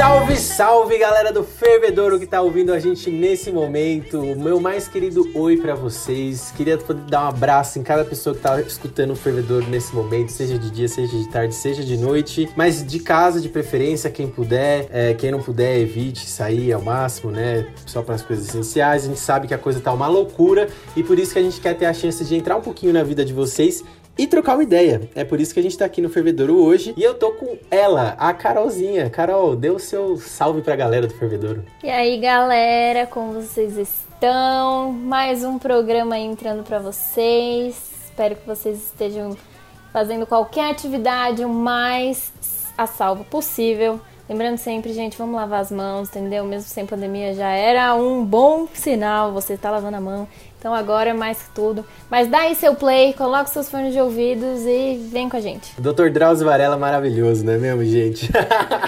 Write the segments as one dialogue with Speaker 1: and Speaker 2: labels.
Speaker 1: Salve, salve galera do Fervedouro que tá ouvindo a gente nesse momento. O meu mais querido oi para vocês. Queria poder dar um abraço em cada pessoa que tá escutando o Fervedouro nesse momento, seja de dia, seja de tarde, seja de noite. Mas de casa, de preferência, quem puder. É, quem não puder, evite sair ao máximo, né? Só para as coisas essenciais. A gente sabe que a coisa tá uma loucura e por isso que a gente quer ter a chance de entrar um pouquinho na vida de vocês e trocar uma ideia. É por isso que a gente tá aqui no Fervedouro hoje. E eu tô com ela, a Carolzinha. Carol, dê o seu salve pra galera do Fervedouro.
Speaker 2: E aí, galera, como vocês estão? Mais um programa entrando para vocês. Espero que vocês estejam fazendo qualquer atividade o mais a salvo possível. Lembrando sempre, gente, vamos lavar as mãos, entendeu? Mesmo sem pandemia já era um bom sinal você tá lavando a mão. Então agora é mais que tudo. Mas dá aí seu play, coloca seus fones de ouvidos e vem com a gente.
Speaker 1: Dr. Drauzio Varela maravilhoso, não é mesmo, gente?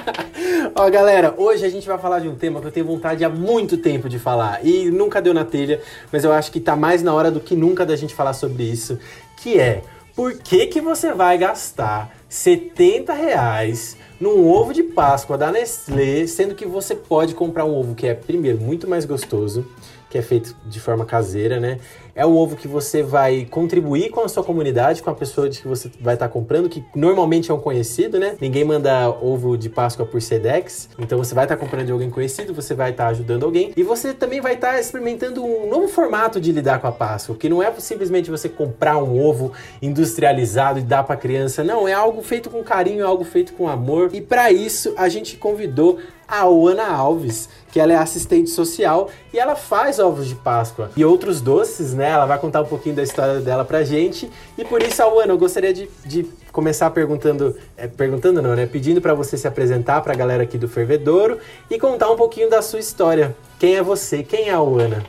Speaker 1: Ó, galera, hoje a gente vai falar de um tema que eu tenho vontade há muito tempo de falar e nunca deu na telha, mas eu acho que tá mais na hora do que nunca da gente falar sobre isso, que é por que, que você vai gastar 70 reais num ovo de Páscoa da Nestlé, sendo que você pode comprar um ovo que é, primeiro, muito mais gostoso, que é feito de forma caseira, né? É um ovo que você vai contribuir com a sua comunidade, com a pessoa de que você vai estar comprando, que normalmente é um conhecido, né? Ninguém manda ovo de Páscoa por Sedex, então você vai estar comprando de alguém conhecido, você vai estar ajudando alguém e você também vai estar experimentando um novo formato de lidar com a Páscoa, que não é simplesmente você comprar um ovo industrializado e dar para criança, não, é algo feito com carinho, é algo feito com amor. E para isso a gente convidou a Ana Alves, que ela é assistente social e ela faz ovos de Páscoa e outros doces, né? Ela vai contar um pouquinho da história dela pra gente. E por isso, Ana, eu gostaria de, de começar perguntando, é, perguntando não, né? Pedindo para você se apresentar para a galera aqui do Fervedouro e contar um pouquinho da sua história. Quem é você? Quem é a Ana?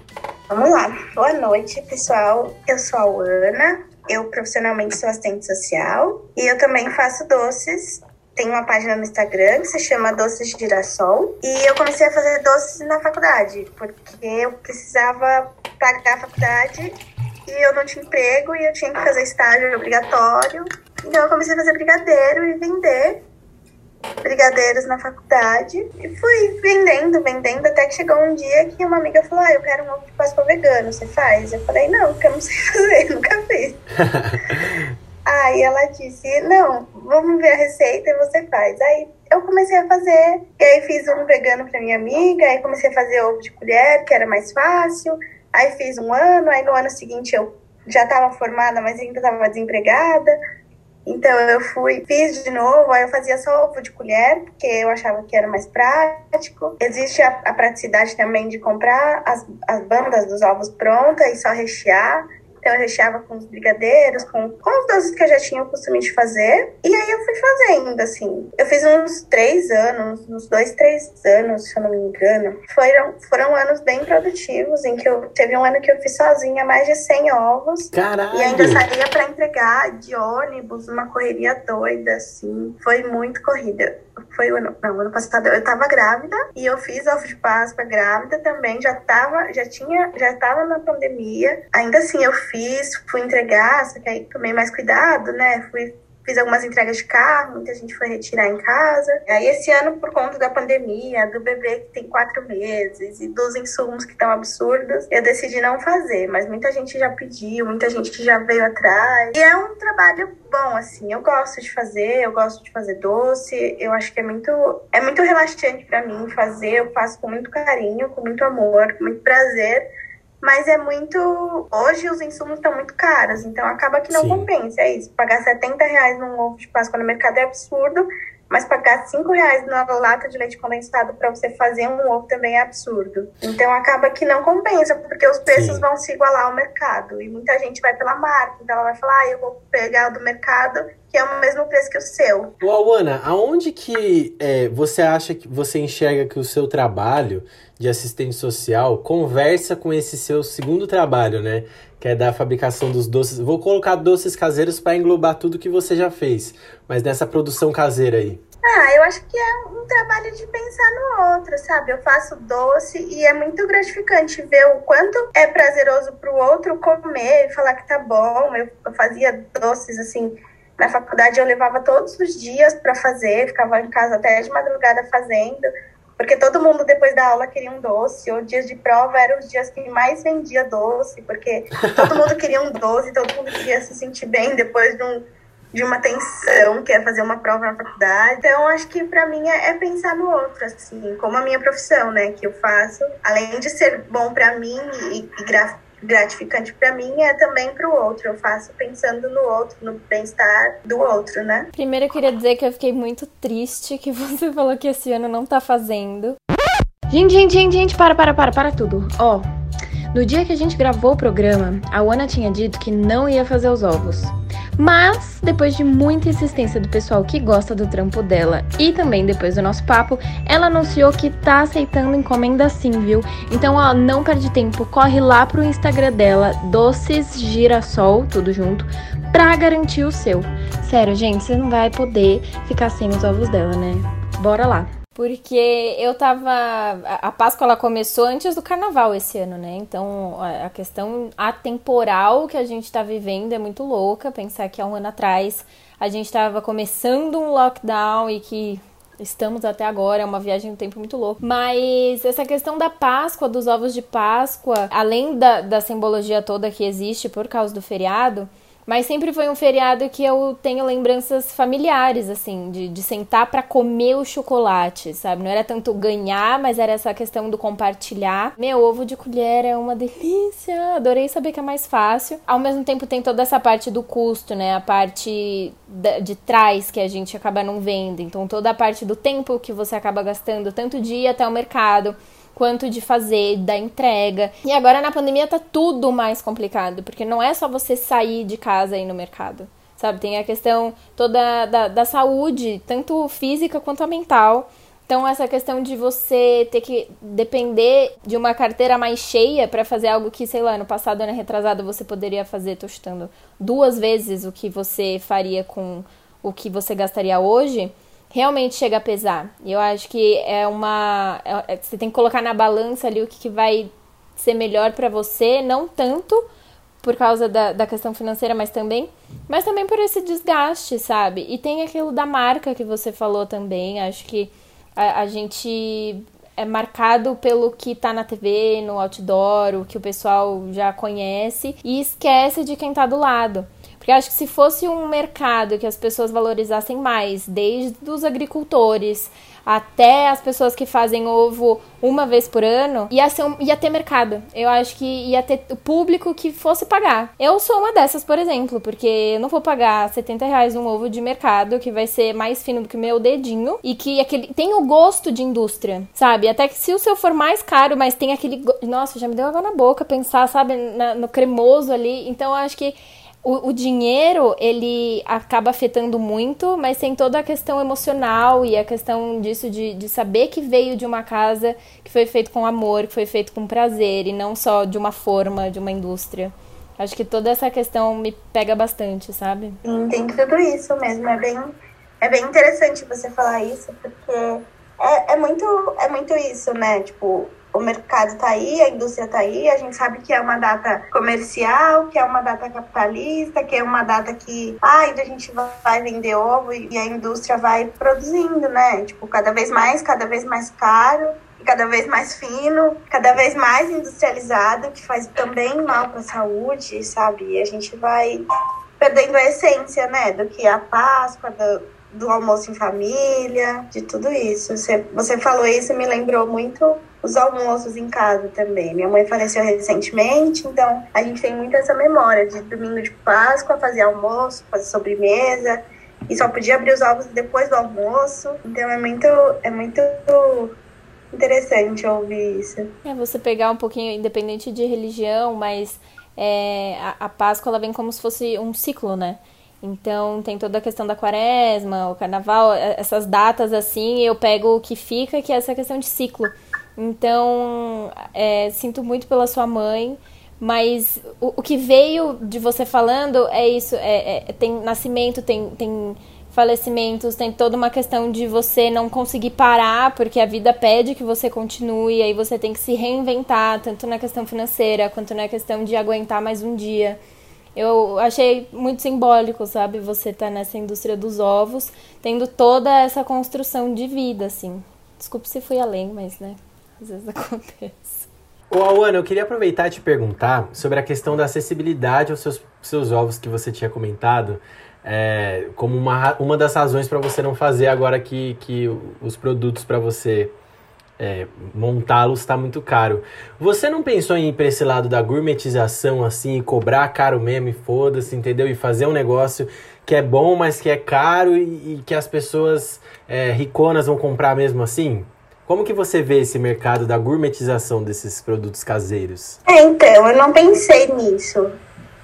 Speaker 3: Vamos lá. Boa noite, pessoal. Eu sou a Ana. Eu profissionalmente sou assistente social e eu também faço doces tem uma página no Instagram que se chama Doces de Girassol. E eu comecei a fazer doces na faculdade, porque eu precisava pagar a faculdade e eu não tinha emprego e eu tinha que fazer estágio obrigatório. Então eu comecei a fazer brigadeiro e vender brigadeiros na faculdade. E fui vendendo, vendendo, até que chegou um dia que uma amiga falou: Ah, eu quero um ovo de Páscoa vegano, você faz? Eu falei: Não, porque eu não sei fazer, nunca fiz. Aí ela disse: Não, vamos ver a receita e você faz. Aí eu comecei a fazer, e aí fiz um vegano para minha amiga, aí comecei a fazer ovo de colher, que era mais fácil. Aí fiz um ano, aí no ano seguinte eu já estava formada, mas ainda estava desempregada. Então eu fui, fiz de novo, aí eu fazia só ovo de colher, porque eu achava que era mais prático. Existe a, a praticidade também de comprar as, as bandas dos ovos prontas e só rechear. Então eu recheava com os brigadeiros, com, com os doces que eu já tinha o costume de fazer. E aí eu fui fazendo, assim. Eu fiz uns três anos, uns dois, três anos, se eu não me engano. Foram, foram anos bem produtivos, em que eu teve um ano que eu fiz sozinha mais de 100 ovos.
Speaker 1: Caralho!
Speaker 3: E ainda saía para entregar de ônibus, uma correria doida, assim. Foi muito corrida foi o ano, não, ano passado eu tava grávida e eu fiz ovo de Páscoa grávida também, já tava, já tinha, já tava na pandemia. Ainda assim eu fiz, fui entregar, só que aí tomei mais cuidado, né? Fui fiz algumas entregas de carro, muita gente foi retirar em casa. Aí esse ano, por conta da pandemia, do bebê que tem quatro meses e dos insumos que estão absurdos, eu decidi não fazer. Mas muita gente já pediu, muita gente já veio atrás. E é um trabalho bom, assim. Eu gosto de fazer, eu gosto de fazer doce. Eu acho que é muito, é muito relaxante para mim fazer. Eu faço com muito carinho, com muito amor, com muito prazer mas é muito. Hoje os insumos estão muito caros, então acaba que não Sim. compensa. É isso. Pagar 70 reais num ovo de Páscoa no mercado é absurdo, mas pagar 5 reais na lata de leite condensado para você fazer um ovo também é absurdo. Então acaba que não compensa, porque os preços Sim. vão se igualar ao mercado. E muita gente vai pela marca, então ela vai falar, ah, eu vou pegar o do mercado que é o mesmo preço que o seu.
Speaker 1: Ô, Alana, aonde que é, você acha que você enxerga que o seu trabalho de assistente social conversa com esse seu segundo trabalho, né? Que é da fabricação dos doces. Vou colocar doces caseiros para englobar tudo que você já fez, mas nessa produção caseira aí.
Speaker 3: Ah, eu acho que é um trabalho de pensar no outro, sabe? Eu faço doce e é muito gratificante ver o quanto é prazeroso para o outro comer e falar que tá bom. Eu, eu fazia doces assim Na faculdade eu levava todos os dias para fazer, ficava em casa até de madrugada fazendo, porque todo mundo depois da aula queria um doce, ou dias de prova eram os dias que mais vendia doce, porque todo mundo queria um doce, todo mundo queria se sentir bem depois de um de uma tensão, que é fazer uma prova na faculdade. Então, acho que para mim é, é, pensar no outro, assim, como a minha profissão, né, que eu faço, além de ser bom para mim e, e gratificante para mim, é também para o outro. Eu faço pensando no outro, no bem-estar do outro, né?
Speaker 2: Primeiro, eu queria dizer que eu fiquei muito triste que você falou que esse ano não tá fazendo. Gente, gente, gente, gente, para, para, para, para tudo. Ó, no dia que a gente gravou o programa, a Ana tinha dito que não ia fazer os ovos. Mas, depois de muita insistência do pessoal que gosta do trampo dela e também depois do nosso papo, ela anunciou que tá aceitando encomenda sim, viu? Então, ó, não perde tempo, corre lá pro Instagram dela, Doces Girassol, tudo junto, pra garantir o seu. Sério, gente, você não vai poder ficar sem os ovos dela, né? Bora lá! Porque eu tava. A Páscoa ela começou antes do carnaval esse ano, né? Então a questão atemporal que a gente tá vivendo é muito louca. Pensar que há um ano atrás a gente tava começando um lockdown e que estamos até agora, é uma viagem no tempo muito louca. Mas essa questão da Páscoa, dos ovos de Páscoa, além da, da simbologia toda que existe por causa do feriado mas sempre foi um feriado que eu tenho lembranças familiares, assim, de, de sentar para comer o chocolate, sabe? Não era tanto ganhar, mas era essa questão do compartilhar. Meu ovo de colher é uma delícia, adorei saber que é mais fácil. Ao mesmo tempo tem toda essa parte do custo, né? A parte de trás que a gente acaba não vendo. Então toda a parte do tempo que você acaba gastando, tanto de ir até o mercado quanto de fazer, da entrega. E agora na pandemia tá tudo mais complicado, porque não é só você sair de casa e ir no mercado. Sabe, tem a questão toda da, da saúde, tanto física quanto mental. Então, essa questão de você ter que depender de uma carteira mais cheia para fazer algo que, sei lá, no passado, ano retrasado, você poderia fazer, tô chutando, duas vezes o que você faria com o que você gastaria hoje, realmente chega a pesar. Eu acho que é uma. É, é, você tem que colocar na balança ali o que, que vai ser melhor para você, não tanto por causa da, da questão financeira, mas também, mas também por esse desgaste, sabe? E tem aquilo da marca que você falou também. Acho que a, a gente é marcado pelo que tá na TV, no outdoor, o que o pessoal já conhece e esquece de quem tá do lado. Porque acho que se fosse um mercado que as pessoas valorizassem mais, desde os agricultores até as pessoas que fazem ovo uma vez por ano, ia, ser um, ia ter mercado. Eu acho que ia ter o público que fosse pagar. Eu sou uma dessas, por exemplo, porque eu não vou pagar 70 reais um ovo de mercado que vai ser mais fino do que o meu dedinho e que aquele tem o gosto de indústria, sabe? Até que se o seu for mais caro, mas tem aquele. Nossa, já me deu água na boca pensar, sabe, na, no cremoso ali. Então eu acho que o, o, dinheiro ele acaba afetando muito, mas tem toda a questão emocional e a questão disso de, de saber que veio de uma casa que foi feito com amor, que foi feito com prazer e não só de uma forma, de uma indústria. Acho que toda essa questão me pega bastante, sabe?
Speaker 3: Sim, tem tudo isso mesmo. É bem, é bem interessante você falar isso, porque é, é, muito, é muito isso, né? Tipo, o mercado está aí, a indústria está aí, a gente sabe que é uma data comercial, que é uma data capitalista, que é uma data que ah, ainda a gente vai vender ovo e a indústria vai produzindo, né? Tipo, cada vez mais, cada vez mais caro cada vez mais fino, cada vez mais industrializado, que faz também mal para a saúde, sabe? E a gente vai perdendo a essência, né, do que é a Páscoa, do, do almoço em família, de tudo isso. Você, você falou isso, me lembrou muito os almoços em casa também. Minha mãe faleceu recentemente, então a gente tem muito essa memória de domingo de Páscoa, fazer almoço, fazer sobremesa, e só podia abrir os ovos depois do almoço. Então é muito, é muito interessante ouvir isso.
Speaker 2: É você pegar um pouquinho, independente de religião, mas é, a, a Páscoa ela vem como se fosse um ciclo, né? Então tem toda a questão da quaresma, o carnaval, essas datas assim, eu pego o que fica, que é essa questão de ciclo. Então, é, sinto muito pela sua mãe, mas o, o, que veio de você falando é isso: é, é, tem nascimento, tem, tem falecimentos, tem toda uma questão de você não conseguir parar, porque a vida pede que você continue, aí você tem que se reinventar, tanto na questão financeira quanto na questão de aguentar mais um dia. Eu achei muito simbólico, sabe? Você tá nessa indústria dos ovos, tendo toda essa construção de vida, assim. Desculpe se fui além, mas, né, às vezes acontece.
Speaker 1: Ô, Ana, eu queria aproveitar e te perguntar sobre a questão da acessibilidade aos seus, seus ovos que você tinha comentado, é, como uma, uma das razões para você não fazer agora que, que os produtos para você é, montá-los está muito caro. Você não pensou em ir para esse lado da gourmetização assim, e cobrar caro mesmo e foda-se, entendeu? E fazer um negócio que é bom, mas que é caro e, e que as pessoas é, riconas vão comprar mesmo assim? Como que você vê esse mercado da gourmetização desses produtos caseiros?
Speaker 3: É, então, eu não pensei nisso.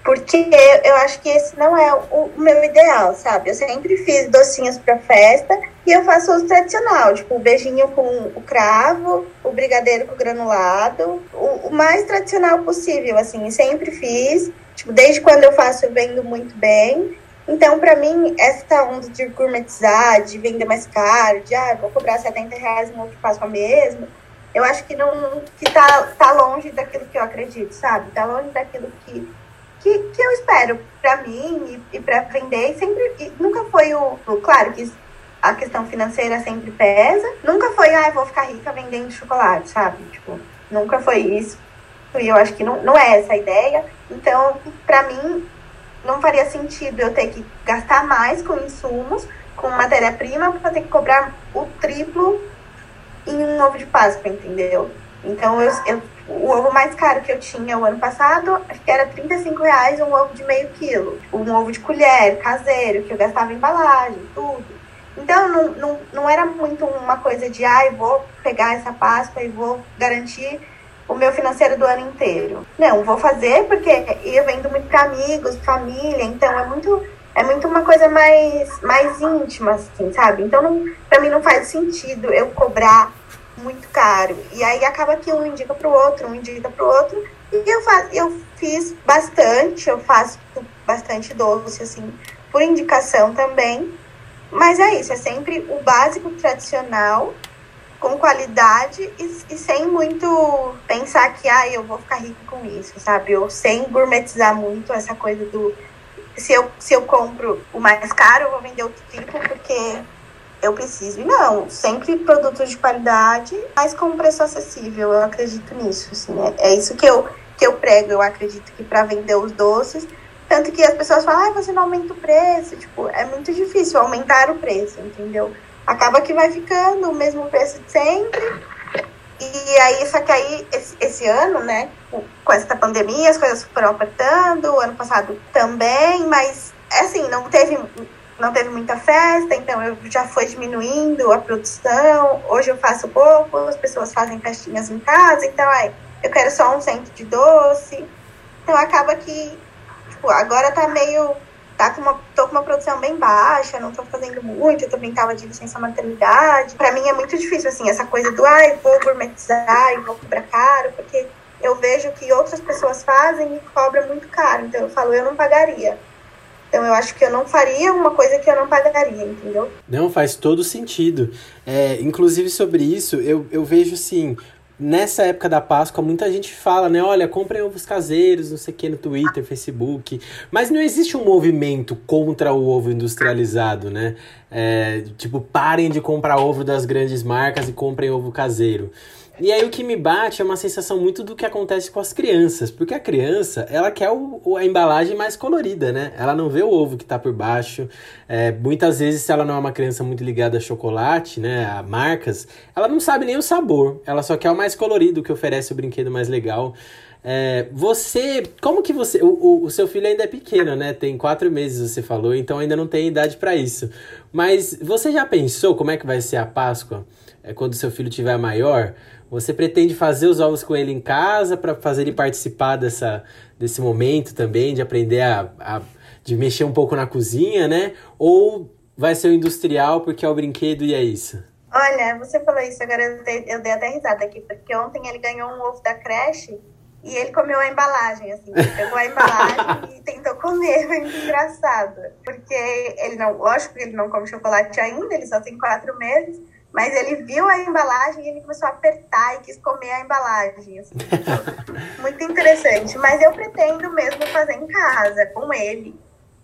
Speaker 3: Porque eu acho que esse não é o meu ideal, sabe? Eu sempre fiz docinhos para festa e eu faço o tradicional, tipo o beijinho com o cravo, o brigadeiro com o granulado, o, o mais tradicional possível, assim, sempre fiz. Tipo, desde quando eu faço eu vendo muito bem. Então, para mim, essa onda de gourmetizar, de vender mais caro, de ah, vou cobrar 70 reais no de Páscoa mesmo, eu acho que não que tá, tá longe daquilo que eu acredito, sabe? Tá longe daquilo que que, que eu espero para mim e, e para vender. Sempre, e nunca foi o, o, Claro que a questão financeira sempre pesa. Nunca foi, ah, vou ficar rica vendendo chocolate, sabe? Tipo, nunca foi isso. E eu acho que não, não é essa a ideia. Então, para mim, não faria sentido eu ter que gastar mais com insumos, com matéria-prima, para ter que cobrar o triplo em um ovo de Páscoa, entendeu? Então, eu, eu o ovo mais caro que eu tinha o ano passado, acho que era 35 reais um ovo de meio quilo. Um ovo de colher, caseiro, que eu gastava embalagem, tudo. Então, não, não, não era muito uma coisa de, ah, eu vou pegar essa Páscoa e vou garantir o meu financeiro do ano inteiro. Não, vou fazer porque eu vendo muito para amigos, família, então é muito é muito uma coisa mais mais íntima assim, sabe? Então, para mim não faz sentido eu cobrar muito caro. E aí acaba que um indica para o outro, um indica para o outro. E eu, faz, eu fiz bastante, eu faço bastante doce, assim, por indicação também. Mas é isso, é sempre o básico tradicional, com qualidade e, e, sem muito pensar que, ah, eu vou ficar rico com isso, sabe? Ou sem gourmetizar muito essa coisa do. Se eu, se eu compro o mais caro, eu vou vender outro tipo, porque eu preciso. Não, sempre produtos de qualidade, mas com preço acessível. Eu acredito nisso. Assim, é, é isso que eu, que eu prego. Eu acredito que para vender os doces. Tanto que as pessoas falam, ah, você não aumenta o preço. Tipo, é muito difícil aumentar o preço, entendeu? Acaba que vai ficando o mesmo preço de sempre. E aí, só que aí, esse, esse ano, né, com essa pandemia, as coisas foram apertando, ano passado também, mas, assim, não teve não teve muita festa, então eu já foi diminuindo a produção. Hoje eu faço pouco, as pessoas fazem festinhas em casa, então aí eu quero só um centro de doce. Então acaba que, tipo, agora tá meio. Tá com uma, tô com uma produção bem baixa, não tô fazendo muito, eu também tava de licença maternidade. Pra mim é muito difícil, assim, essa coisa do ai, vou gourmetizar e vou cobrar caro, porque eu vejo que outras pessoas fazem e cobram muito caro. Então eu falo, eu não pagaria. Então eu acho que eu não faria uma coisa que eu não pagaria, entendeu?
Speaker 1: Não, faz todo sentido. É, inclusive sobre isso, eu, eu vejo assim, nessa época da Páscoa, muita gente fala, né? Olha, comprem ovos caseiros, não sei o que, no Twitter, Facebook. Mas não existe um movimento contra o ovo industrializado, né? É, tipo, parem de comprar ovo das grandes marcas e comprem ovo caseiro. E aí o que me bate é uma sensação muito do que acontece com as crianças, porque a criança, ela quer o, a embalagem mais colorida, né? Ela não vê o ovo que tá por baixo. É, muitas vezes, se ela não é uma criança muito ligada a chocolate, né, a marcas, ela não sabe nem o sabor. Ela só quer o mais colorido, que oferece o brinquedo mais legal. É, você, como que você, o, o, seu filho ainda é pequeno, né? Tem quatro meses, você falou, então ainda não tem idade para isso. Mas você já pensou como é que vai ser a Páscoa é, quando seu filho tiver maior? Você pretende fazer os ovos com ele em casa para fazer ele participar dessa, desse momento também, de aprender a, a, de mexer um pouco na cozinha, né? Ou vai ser o industrial porque é o brinquedo e é isso?
Speaker 3: Olha, você falou isso, agora eu dei, eu dei até risada aqui, porque ontem ele ganhou um ovo da creche e ele comeu a embalagem, assim, ele pegou a embalagem e tentou comer, foi muito engraçado. Porque ele não, lógico que ele não come chocolate ainda, ele só tem quatro meses, mas ele viu a embalagem e ele começou a apertar e quis comer a embalagem. Assim. Muito interessante. Mas eu pretendo mesmo fazer em casa, com ele.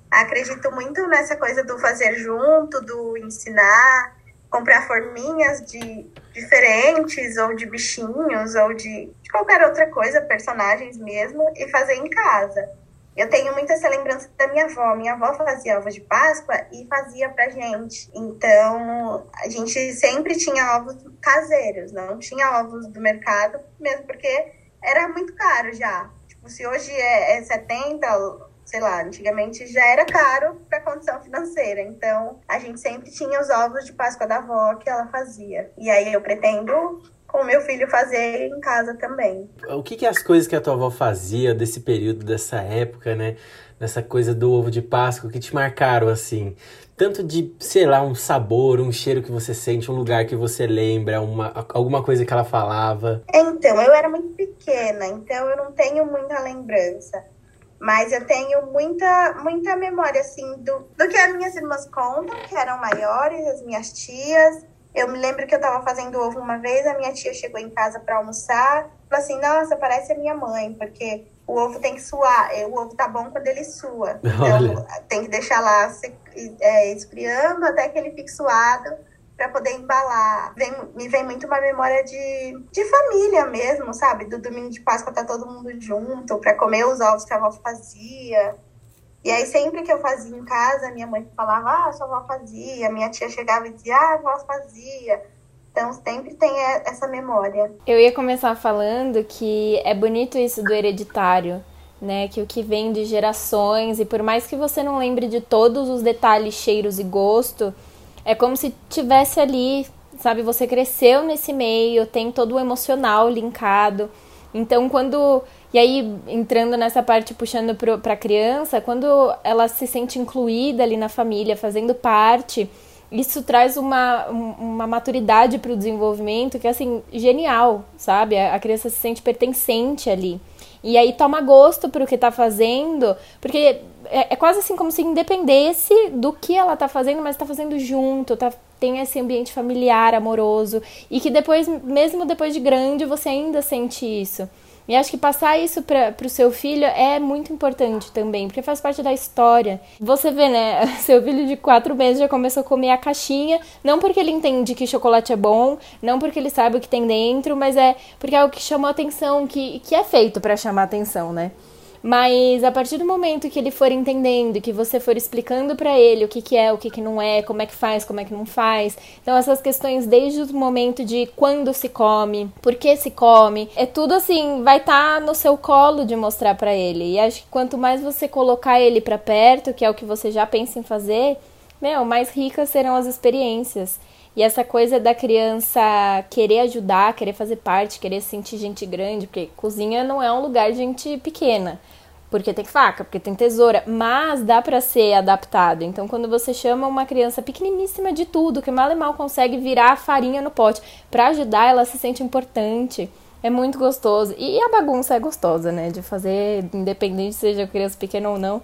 Speaker 3: Acredito muito nessa coisa do fazer junto, do ensinar, comprar forminhas de diferentes, ou de bichinhos, ou de, de qualquer outra coisa, personagens mesmo, e fazer em casa. Eu tenho muita essa lembrança da minha avó. Minha avó fazia ovos de Páscoa e fazia pra gente. Então, a gente sempre tinha ovos caseiros, não tinha ovos do mercado, mesmo porque era muito caro já. Tipo, se hoje é, é 70, sei lá, antigamente já era caro para condição financeira. Então, a gente sempre tinha os ovos de Páscoa da avó que ela fazia. E aí eu pretendo com o meu filho fazer em casa também.
Speaker 1: O que, que é as coisas que a tua avó fazia desse período, dessa época, né? Dessa coisa do ovo de Páscoa que te marcaram assim? Tanto de, sei lá, um sabor, um cheiro que você sente, um lugar que você lembra, uma, alguma coisa que ela falava.
Speaker 3: Então, eu era muito pequena, então eu não tenho muita lembrança. Mas eu tenho muita, muita memória, assim, do, do que as minhas irmãs contam, que eram maiores, as minhas tias, eu me lembro que eu estava fazendo ovo uma vez, a minha tia chegou em casa para almoçar, falou assim: Nossa, parece a minha mãe, porque o ovo tem que suar. É, o ovo tá bom quando ele sua. Então, tem que deixar lá é, esfriando até que ele fique suado para poder embalar. Vem, me vem muito uma memória de, de família mesmo, sabe? Do domingo de Páscoa tá todo mundo junto para comer os ovos que a avó fazia. E aí, sempre que eu fazia em casa, minha mãe falava, ah, sua avó fazia. Minha tia chegava e dizia, ah, a avó fazia. Então, sempre tem essa memória.
Speaker 2: Eu ia começar falando que é bonito isso do hereditário, né? Que o que vem de gerações, e por mais que você não lembre de todos os detalhes, cheiros e gosto, é como se tivesse ali, sabe? Você cresceu nesse meio, tem todo o emocional linkado. Então, quando e aí, entrando nessa parte, puxando para a criança, quando ela se sente incluída ali na família, fazendo parte, isso traz uma, uma maturidade para o desenvolvimento que é, assim, genial, sabe? A criança se sente pertencente ali. E aí toma gosto para o que está fazendo, porque é, é, quase assim como se independesse do que ela está fazendo, mas está fazendo junto, tá, tem esse ambiente familiar, amoroso, e que depois, mesmo depois de grande, você ainda sente isso. E acho que passar isso para o seu filho é muito importante também, porque faz parte da história. Você vê, né? Seu filho de quatro meses já começou a comer a caixinha, não porque ele entende que chocolate é bom, não porque ele sabe o que tem dentro, mas é porque é o que chamou atenção, que, que é feito para chamar atenção, né? Mas a partir do momento que ele for entendendo, que você for explicando para ele o que, que é, o que, que não é, como é que faz, como é que não faz. Então, essas questões desde o momento de quando se come, por que se come, é tudo assim, vai estar tá no seu colo de mostrar para ele. E acho que quanto mais você colocar ele para perto, que é o que você já pensa em fazer, meu, mais ricas serão as experiências. E essa coisa da criança querer ajudar, querer fazer parte, querer sentir gente grande, porque cozinha não é um lugar de gente pequena porque tem faca, porque tem tesoura, mas dá para ser adaptado. Então, quando você chama uma criança pequeniníssima de tudo, que mal e mal consegue virar farinha no pote, para ajudar, ela se sente importante. É muito gostoso. E a bagunça é gostosa, né? De fazer, independente seja criança pequena ou não.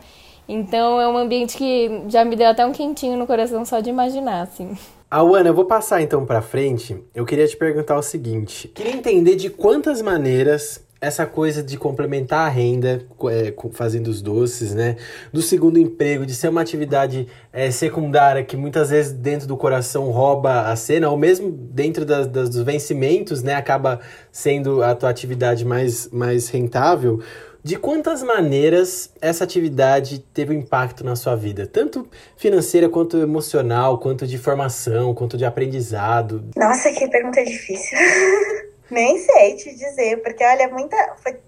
Speaker 2: Então, é um ambiente que já me deu até um quentinho no coração só de imaginar, assim.
Speaker 1: Awana, eu vou passar então para frente. Eu queria te perguntar o seguinte: queria entender de quantas maneiras essa coisa de complementar a renda é, fazendo os doces, né? Do segundo emprego, de ser uma atividade é, secundária que muitas vezes dentro do coração rouba a cena, ou mesmo dentro das, das, dos vencimentos, né? Acaba sendo a tua atividade mais, mais rentável. De quantas maneiras essa atividade teve um impacto na sua vida? Tanto financeira, quanto emocional, quanto de formação, quanto de aprendizado?
Speaker 3: Nossa, que pergunta difícil. Nem sei te dizer, porque olha, muita,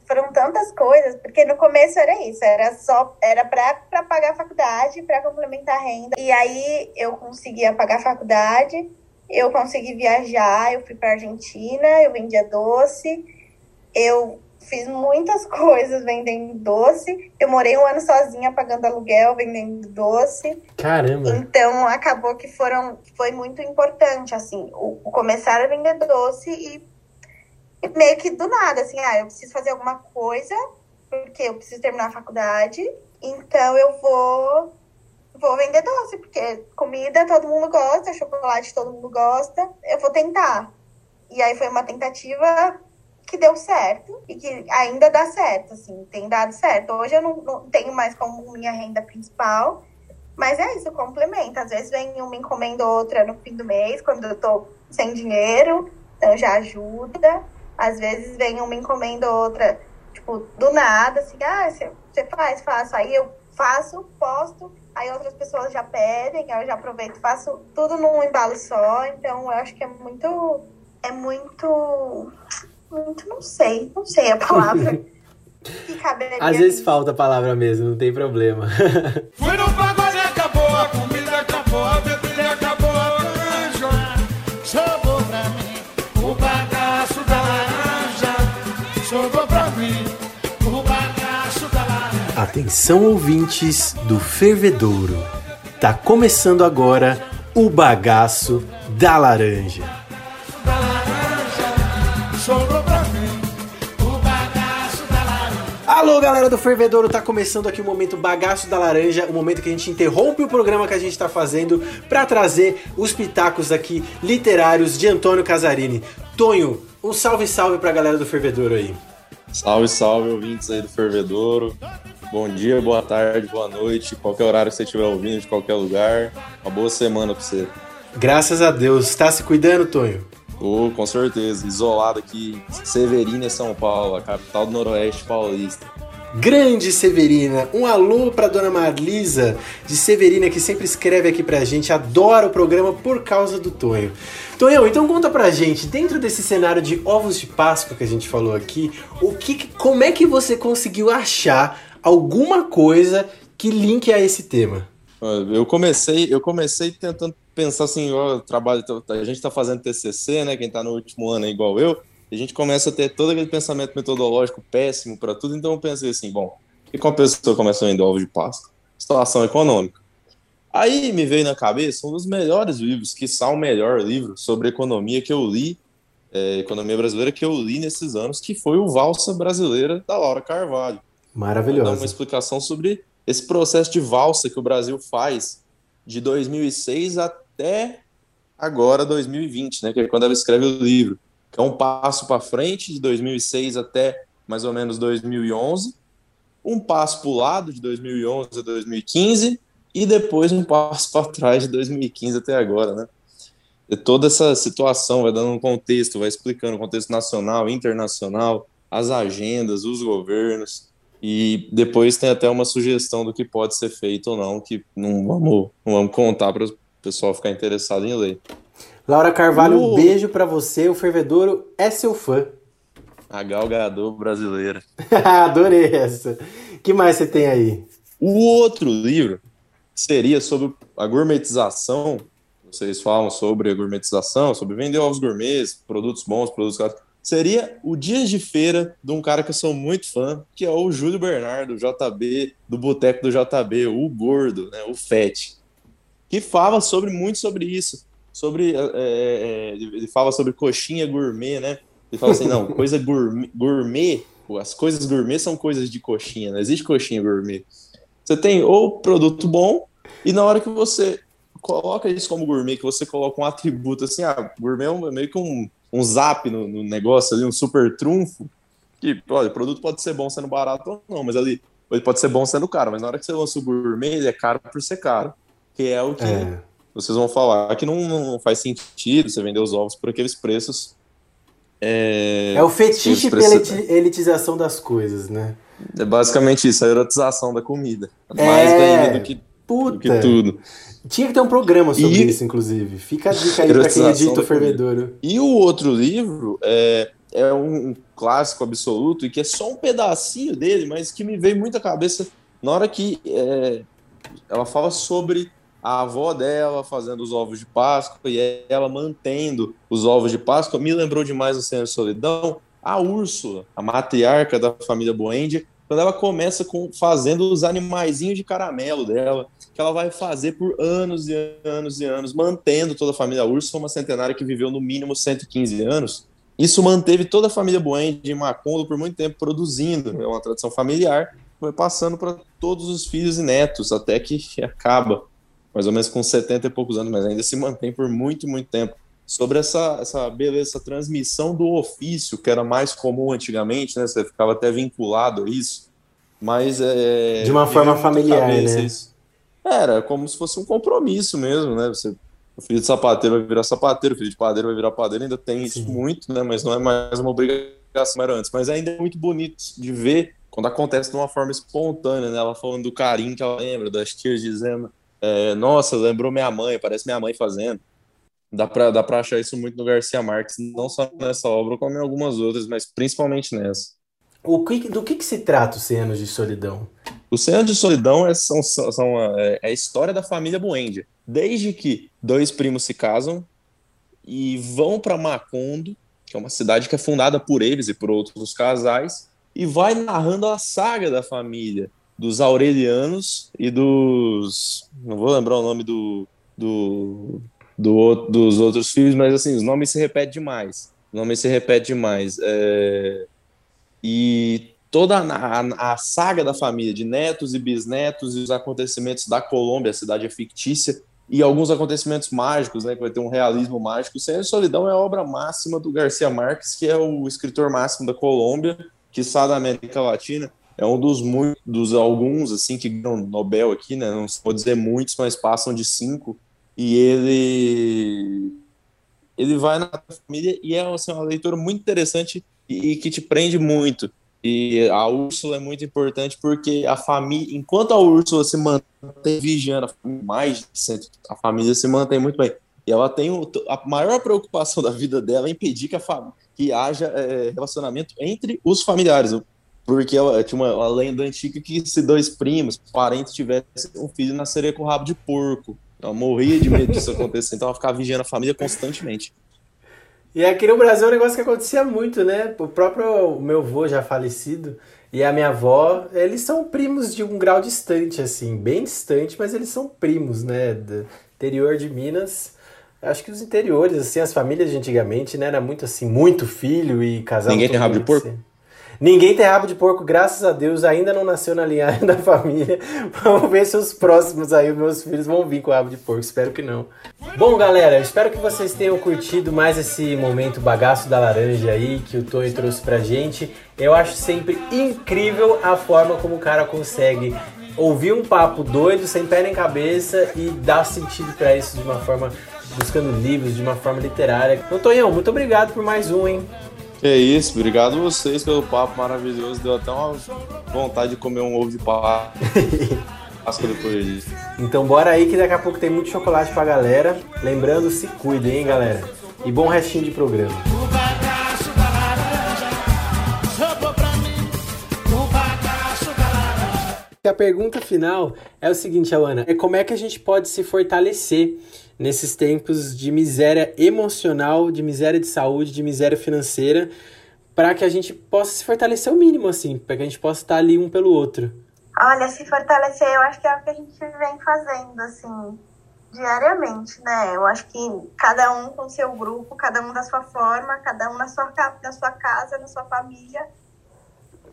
Speaker 3: foram tantas coisas, porque no começo era isso, era só era para pagar a faculdade, para complementar a renda. E aí eu conseguia pagar a faculdade, eu consegui viajar, eu fui para Argentina, eu vendia doce, eu fiz muitas coisas vendendo doce. Eu morei um ano sozinha pagando aluguel, vendendo doce.
Speaker 1: Caramba!
Speaker 3: Então acabou que foram foi muito importante assim, o, o começar a vender doce e meio que do nada, assim, ah, eu preciso fazer alguma coisa, porque eu preciso terminar a faculdade, então eu vou vou vender doce, porque comida todo mundo gosta, chocolate todo mundo gosta, eu vou tentar. E aí foi uma tentativa que deu certo e que ainda dá certo, assim, tem dado certo. Hoje eu não, não tenho mais como minha renda principal, mas é isso, complementa. Às vezes vem uma encomenda ou outra no fim do mês, quando eu tô sem dinheiro, então já ajuda. Às vezes vem uma encomenda ou outra, tipo, do nada, assim, ah, você faz, faço. Aí eu faço, posto, aí outras pessoas já pedem, aí eu já aproveito, faço tudo num embalo só. Então eu acho que é muito. É muito muito, não sei, não sei a palavra. que caberia
Speaker 1: Às vezes falta a palavra mesmo, não tem problema.
Speaker 4: Fui no pagode, acabou, a comida acabou, a bebida acabou,
Speaker 1: Atenção ouvintes do Fervedouro. Tá começando agora o bagaço da laranja. Alô, galera do Fervedouro, tá começando aqui o momento Bagaço da Laranja, o momento que a gente interrompe o programa que a gente tá fazendo pra trazer os pitacos aqui literários de Antônio Casarini. Tonho, um salve salve pra galera do Fervedouro aí.
Speaker 5: Salve, salve, ouvintes aí do Fervedouro. Bom dia, boa tarde, boa noite, qualquer horário que você estiver ouvindo, de qualquer lugar. Uma boa semana pra você.
Speaker 1: Graças a Deus. Tá se cuidando, Tonho?
Speaker 5: Ô, com certeza, isolado aqui, Severina, São Paulo, a capital do Noroeste paulista.
Speaker 1: Grande Severina, um alô pra dona Marlisa de Severina que sempre escreve aqui pra gente, adora o programa por causa do Tonho. Tonhão, então conta pra gente, dentro desse cenário de ovos de Páscoa que a gente falou aqui, o que, como é que você conseguiu achar alguma coisa que linke a esse tema?
Speaker 5: Eu comecei, eu comecei tentando pensar assim, ó, trabalho, a gente tá fazendo TCC, né, quem tá no último ano é igual eu, a gente começa a ter todo aquele pensamento metodológico péssimo para tudo, então eu pensei assim, bom, e como a pessoa começa a vender ovos de Páscoa? Situação econômica. Aí me veio na cabeça um dos melhores livros, que são o melhor livro sobre economia que eu li, é, economia brasileira que eu li nesses anos, que foi o Valsa Brasileira da Laura Carvalho.
Speaker 1: Maravilhoso.
Speaker 5: Dá uma explicação sobre esse processo de valsa que o Brasil faz de 2006 até agora 2020, né, que é quando ela escreve o livro, que é um passo para frente de 2006 até mais ou menos 2011, um passo para o lado de 2011 a 2015 e depois um passo para trás de 2015 até agora, né? E toda essa situação vai dando um contexto, vai explicando o contexto nacional, internacional, as agendas, os governos, e depois tem até uma sugestão do que pode ser feito ou não, que não vamos, não vamos contar para o pessoal ficar interessado em ler.
Speaker 1: Laura Carvalho, um beijo para você. O Fervedouro é seu fã.
Speaker 5: A galgador brasileira.
Speaker 1: Adorei essa. que mais você tem aí?
Speaker 5: O outro livro seria sobre a gourmetização. Vocês falam sobre a gourmetização, sobre vender ovos gourmets, produtos bons, produtos caros. Seria o Dias de Feira de um cara que eu sou muito fã, que é o Júlio Bernardo, JB, do Boteco do JB, o gordo, né, o Fete, que fala sobre muito sobre isso. Sobre. É, é, ele fala sobre coxinha gourmet, né? Ele fala assim: não, coisa gourmet, gourmet, as coisas gourmet são coisas de coxinha, não existe coxinha gourmet. Você tem ou produto bom, e na hora que você coloca isso como gourmet, que você coloca um atributo assim, ah, gourmet é meio que um, um zap no, no negócio ali, um super trunfo, que, olha, o produto pode ser bom sendo barato ou não, mas ali ele pode ser bom sendo caro, mas na hora que você lança o gourmet, ele é caro por ser caro, que é o que é. vocês vão falar que não, não, faz sentido você vender os ovos por aqueles preços.
Speaker 1: É, é o fetiche pela elitização das coisas, né?
Speaker 5: É basicamente isso, a erotização da comida. É, Mais ainda do que, do que tudo.
Speaker 1: Tinha que ter um programa sobre e... isso, inclusive. Fica a dica aí pra quem edita o Fervedouro.
Speaker 5: E o outro livro é, é um clássico absoluto e que é só um pedacinho dele, mas que me veio muito à cabeça na hora que é, ela fala sobre a avó dela fazendo os ovos de Páscoa e ela mantendo os ovos de Páscoa. Me lembrou demais o Senhor Solidão. A Úrsula, a matriarca da família Boendi, quando ela começa com fazendo os animaizinhos de caramelo dela, que ela vai fazer por anos e anos e anos, mantendo toda a família Urso, uma centenária que viveu no mínimo 115 anos. Isso manteve toda a família Buende em Macondo por muito tempo produzindo, é uma tradição familiar, foi passando para todos os filhos e netos, até que acaba, mais ou menos com 70 e poucos anos, mas ainda se mantém por muito, muito tempo. Sobre essa, essa beleza, essa transmissão do ofício, que era mais comum antigamente, né? Você ficava até vinculado a isso, mas é.
Speaker 1: De uma forma familiar, né?
Speaker 5: Isso. Era como se fosse um compromisso mesmo, né? Você o filho de sapateiro vai virar sapateiro, o filho de padeiro vai virar padeiro, ainda tem isso muito, né? Mas não é mais uma obrigação era antes. Mas ainda é muito bonito de ver quando acontece de uma forma espontânea, né? Ela falando do carinho que ela lembra, das tias dizendo, é, nossa, lembrou minha mãe, parece minha mãe fazendo. Dá pra, dá pra achar isso muito no Garcia Marques, não só nessa obra, como em algumas outras, mas principalmente nessa.
Speaker 1: O que, do que, que se trata os 100 anos de solidão?
Speaker 5: O 100 anos de solidão é, são, são, é, é a história da família Buendia. Desde que dois primos se casam e vão para Macondo, que é uma cidade que é fundada por eles e por outros casais, e vai narrando a saga da família, dos Aurelianos e dos. Não vou lembrar o nome do, do, do dos outros filhos, mas assim, os nomes se repetem demais. Os nomes se repetem demais. É... E toda a, a, saga da família, de netos e bisnetos, e os acontecimentos da Colômbia, a cidade é fictícia, e alguns acontecimentos mágicos, né, que vai ter um realismo mágico. Senhor de Solidão é a obra máxima do Garcia Marques, que é o escritor máximo da Colômbia, que está da América Latina. É um dos muitos, dos alguns, assim, que ganham Nobel aqui, né, não vou dizer muitos, mas passam de cinco, e ele ele vai na família e é assim, uma leitura muito interessante e, e que te prende muito. E a Úrsula é muito importante porque a família, enquanto a Úrsula se mantém vigiando mais a família se mantém muito bem. E ela tem o, a maior preocupação da vida dela é impedir que, a que haja é, relacionamento entre os familiares. Porque ela tinha uma, uma, lenda antiga que se dois primos, parentes, tivessem um filho, nasceria com rabo de porco. Ela morria de medo disso acontecer, então ela ficava vigiando a família constantemente.
Speaker 1: E aqui no Brasil é um negócio que acontecia muito, né? O próprio meu avô já falecido e a minha avó, eles são primos de um grau distante, assim, bem distante, mas eles são primos, né? Do interior de Minas. Acho que os interiores, assim, as famílias de antigamente, né? Era muito assim, muito filho e casal.
Speaker 5: Ninguém tem rabo de porco?
Speaker 1: Assim. Ninguém tem rabo de porco, graças a Deus, ainda não nasceu na linhagem da família. Vamos ver se os próximos aí, meus filhos, vão vir com rabo de porco. Espero que não. Bom, galera, espero que vocês tenham curtido mais esse momento bagaço da laranja aí que o Tony trouxe pra gente. Eu acho sempre incrível a forma como o cara consegue ouvir um papo doido, sem pé nem cabeça e dar sentido para isso de uma forma buscando livros, de uma forma literária. Então, Tonhão, muito obrigado por mais um, hein?
Speaker 5: É isso, obrigado vocês pelo papo maravilhoso. Deu até uma vontade de comer um ovo de Páscoa depois disso.
Speaker 1: Então bora aí que daqui a pouco tem muito chocolate pra galera. Lembrando, se cuidem, hein, galera. E bom restinho de programa. A pergunta final é o seguinte, Alana, é como é que a gente pode se fortalecer nesses tempos de miséria emocional, de miséria de saúde, de miséria financeira, para que a gente possa se fortalecer o mínimo, assim, para que a gente possa estar ali um pelo outro.
Speaker 3: Olha, se fortalecer, eu acho que é o que a gente vem fazendo, assim, diariamente, né? Eu acho que cada um com seu grupo, cada um da sua forma, cada um na sua, na sua casa, na sua família,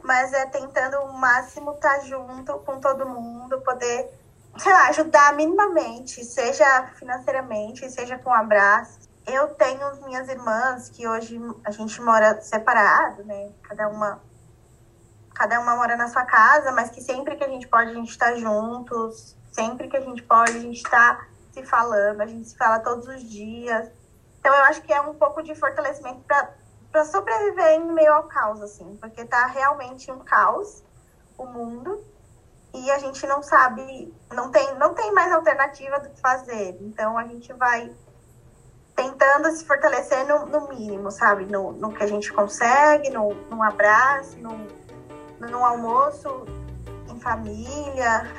Speaker 3: mas é tentando o máximo estar junto com todo mundo, poder sei lá, ajudar minimamente, seja financeiramente, seja com um abraço. Eu tenho minhas irmãs que hoje a gente mora separado, né? Cada uma cada uma mora na sua casa, mas que sempre que a gente pode a gente está juntos, sempre que a gente pode a gente está se falando, a gente se fala todos os dias. Então eu acho que é um pouco de fortalecimento para sobreviver em meio ao caos assim, porque tá realmente um caos o mundo e a gente não sabe, não tem, não tem mais alternativa do que fazer. Então a gente vai tentando se fortalecer no, no mínimo, sabe? No, no, que a gente consegue, no, num abraço, no, num almoço em família.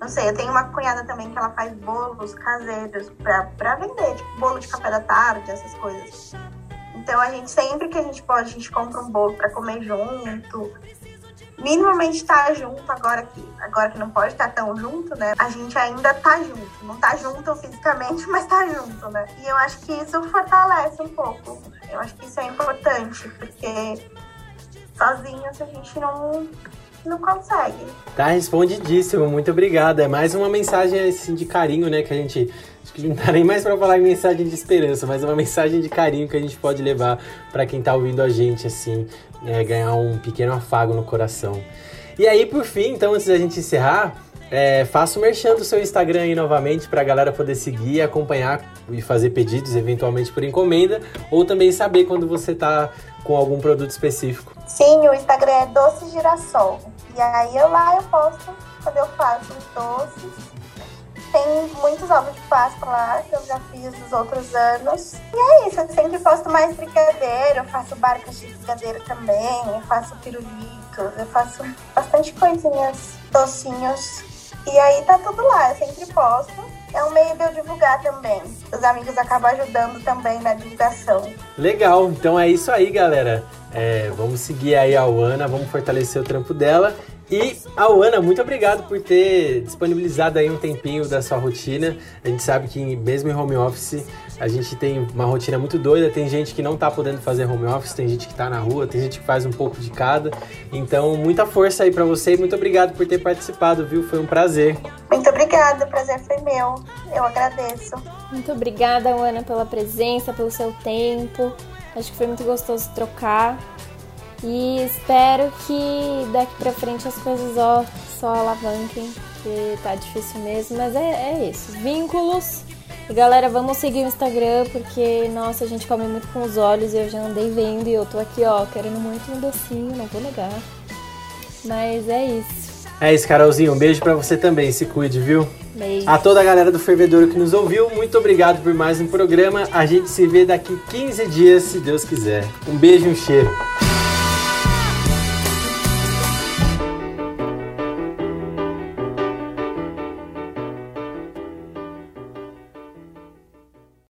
Speaker 3: Não sei, eu tenho uma cunhada também que ela faz bolos caseiros para vender, tipo bolo de café da tarde, essas coisas. Então a gente sempre que a gente pode, a gente compra um bolo para comer junto minimamente estar tá junto, agora que, agora que não pode estar tão junto, né? A gente ainda tá junto. Não tá junto fisicamente, mas tá junto, né? E eu acho que isso fortalece um pouco. Eu acho que isso é importante, porque sozinhos a gente não, não consegue.
Speaker 1: Tá respondidíssimo, muito obrigado. É mais uma mensagem assim, de carinho, né? Que a gente. Acho que não dá nem mais pra falar em mensagem de esperança, mas é uma mensagem de carinho que a gente pode levar para quem tá ouvindo a gente, assim, é, ganhar um pequeno afago no coração. E aí, por fim, então, antes da gente encerrar, é, faça o merchan do seu Instagram aí novamente para a galera poder seguir, acompanhar e fazer pedidos, eventualmente por encomenda, ou também saber quando você tá com algum produto específico.
Speaker 3: Sim, o Instagram é Doce Girassol. E aí eu lá eu posto quando eu faço os doces. Tem muitos ovos de Páscoa lá, que eu já fiz dos outros anos. E é isso, eu sempre posto mais brigadeiro, eu faço barcas de brigadeiro também, eu faço pirulitos, eu faço bastante coisinhas, docinhos. E aí tá tudo lá, eu sempre posto. É um meio de eu divulgar também. Os amigos acabam ajudando também na divulgação.
Speaker 1: Legal, então é isso aí, galera. É, vamos seguir aí a Ana, vamos fortalecer o trampo dela. E a Ana, muito obrigado por ter disponibilizado aí um tempinho da sua rotina. A gente sabe que mesmo em home office a gente tem uma rotina muito doida. Tem gente que não tá podendo fazer home office, tem gente que tá na rua, tem gente que faz um pouco de cada. Então, muita força aí para você e muito obrigado por ter participado, viu? Foi um prazer.
Speaker 3: Muito obrigada, o prazer foi meu. Eu agradeço.
Speaker 2: Muito obrigada, Ana, pela presença, pelo seu tempo. Acho que foi muito gostoso trocar. E espero que daqui pra frente as coisas ó, só alavanquem, que tá difícil mesmo, mas é, é isso. Vínculos. E galera, vamos seguir o Instagram, porque, nossa, a gente come muito com os olhos e eu já andei vendo e eu tô aqui, ó, querendo muito um docinho, não vou negar. Mas é isso.
Speaker 1: É isso, Carolzinho. Um beijo para você também. Se cuide, viu?
Speaker 2: Beijo.
Speaker 1: A toda a galera do Fervedouro que nos ouviu, muito obrigado por mais um programa. A gente se vê daqui 15 dias, se Deus quiser. Um beijo e um cheiro.